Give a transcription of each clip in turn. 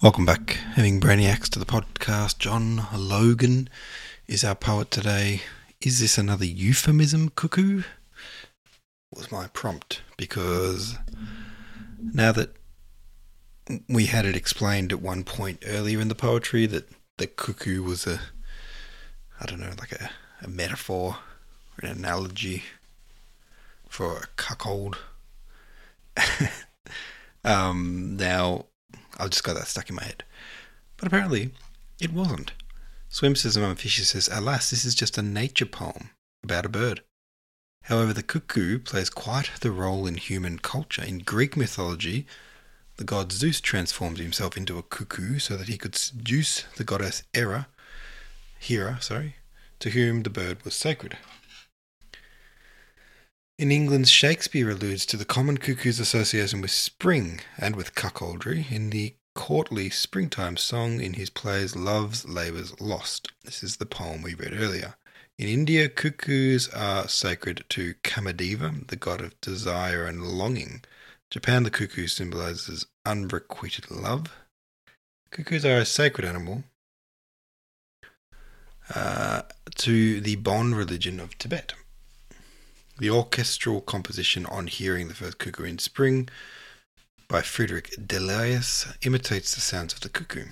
Welcome back, having Brainiacs to the podcast. John Logan is our poet today. Is this another euphemism, cuckoo? Was my prompt because now that we had it explained at one point earlier in the poetry that the cuckoo was a, I don't know, like a, a metaphor or an analogy for a cuckold. um, now I just got that stuck in my head. But apparently, it wasn't. Swim says Mum Fisher says, Alas, this is just a nature poem about a bird. However, the cuckoo plays quite the role in human culture. In Greek mythology, the god Zeus transformed himself into a cuckoo so that he could seduce the goddess Hera, Hera, sorry, to whom the bird was sacred. In England, Shakespeare alludes to the common cuckoo's association with spring and with cuckoldry in the courtly springtime song in his plays Love's Labour's Lost. This is the poem we read earlier. In India, cuckoos are sacred to Kamadeva, the god of desire and longing. Japan, the cuckoo symbolizes unrequited love. Cuckoos are a sacred animal uh, to the Bon religion of Tibet. The orchestral composition on hearing the first cuckoo in spring by Friedrich Delius imitates the sounds of the cuckoo.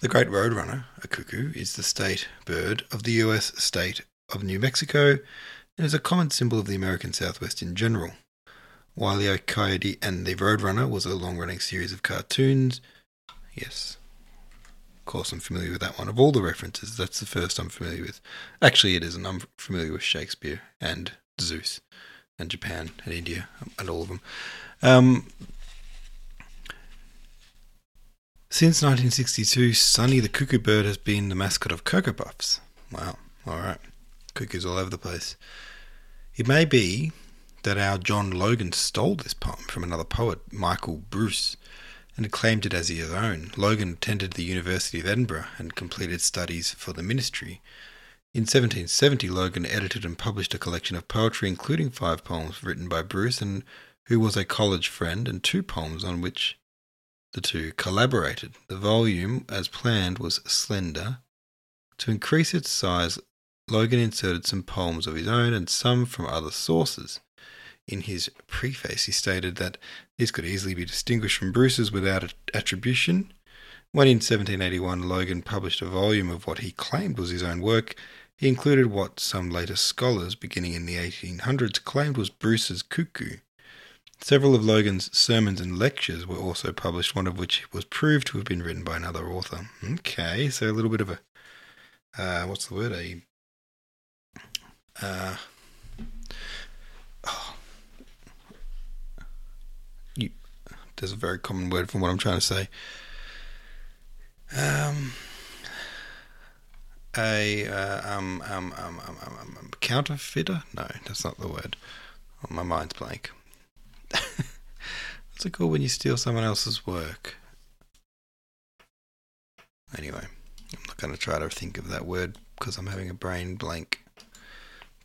The great roadrunner, a cuckoo, is the state bird of the US state of New Mexico and is a common symbol of the American Southwest in general. Wile E. Coyote and the Roadrunner was a long running series of cartoons. Yes, of course, I'm familiar with that one. Of all the references, that's the first I'm familiar with. Actually, it isn't. I'm familiar with Shakespeare and Zeus and Japan and India and all of them. Um, since 1962, Sonny the Cuckoo Bird has been the mascot of Cocoa Puffs. Wow. All right. Cuckoos all over the place. It may be that our John Logan stole this poem from another poet, Michael Bruce and claimed it as his own. Logan attended the University of Edinburgh and completed studies for the ministry. In 1770, Logan edited and published a collection of poetry, including five poems written by Bruce, and who was a college friend, and two poems on which the two collaborated. The volume, as planned, was slender. To increase its size, Logan inserted some poems of his own and some from other sources. In his preface, he stated that these could easily be distinguished from Bruce's without attribution. When in 1781 Logan published a volume of what he claimed was his own work, he included what some later scholars, beginning in the 1800s, claimed was Bruce's cuckoo. Several of Logan's sermons and lectures were also published, one of which was proved to have been written by another author. Okay, so a little bit of a, uh, what's the word? A, uh, there's a very common word from what I'm trying to say. Um, a uh, um, um, um, um, um, um, um, counterfeiter? No, that's not the word. Oh, my mind's blank. What's it called when you steal someone else's work? Anyway, I'm not going to try to think of that word because I'm having a brain blank.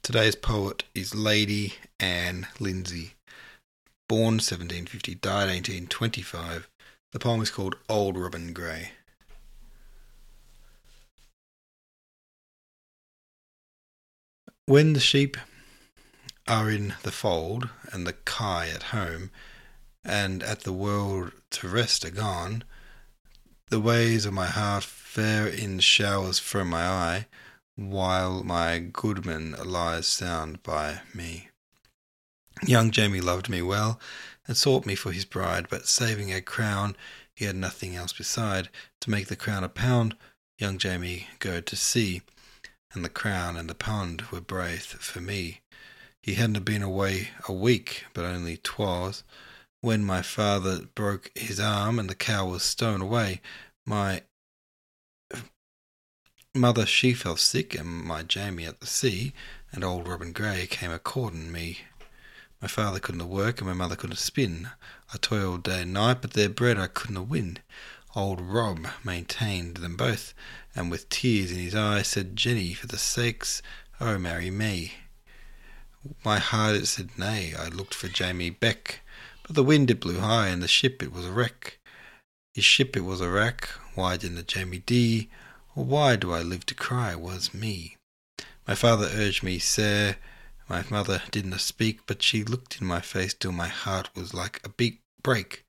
Today's poet is Lady Anne Lindsay born 1750, died 1825. The poem is called Old Robin Gray. When the sheep are in the fold, and the kye at home, and at the world to rest are gone, the ways of my heart fair in showers from my eye, while my goodman lies sound by me. Young Jamie loved me well, and sought me for his bride, but saving a crown, he had nothing else beside. To make the crown a pound, young Jamie go to sea, and the crown and the pound were braith for me. He hadn't been away a week, but only twas, when my father broke his arm and the cow was stowed away. My mother she fell sick, and my Jamie at the sea, and old Robin Gray came a courting me my father couldn't work and my mother couldn't spin. I toiled day and night, but their bread I couldn't win. Old Rob maintained them both, and with tears in his eyes said, Jenny, for the sakes, oh, marry me. My heart it said nay. I looked for Jamie Beck, but the wind it blew high, and the ship it was a wreck. His ship it was a wreck, why didn't Jamie D? Or why do I live to cry was me? My father urged me, sir. My mother didn't speak, but she looked in my face till my heart was like a big break.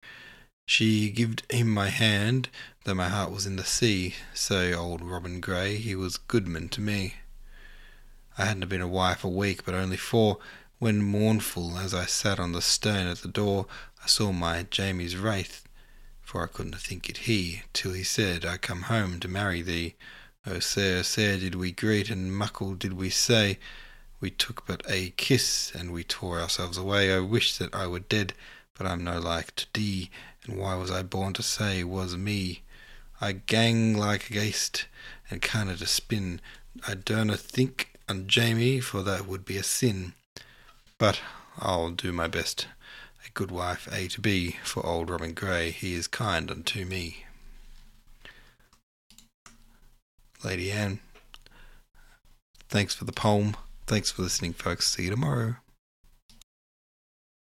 She gived him my hand, though my heart was in the sea. So old Robin Gray, he was goodman to me. I hadn't been a wife a week, but only four, when mournful as I sat on the stone at the door, I saw my Jamie's wraith, for I couldn't think it he, till he said, I come home to marry thee. Oh, sir, sir, did we greet, and muckle did we say. We took but a kiss, and we tore ourselves away. I wish that I were dead, but I'm no like to dee, and why was I born to say was me? I gang like a ghaist, and canna to spin. I durna think on Jamie, for that would be a sin. But I'll do my best, a good wife A to be, for old Robin Gray, he is kind unto me. Lady Anne, thanks for the poem. Thanks for listening, folks. See you tomorrow.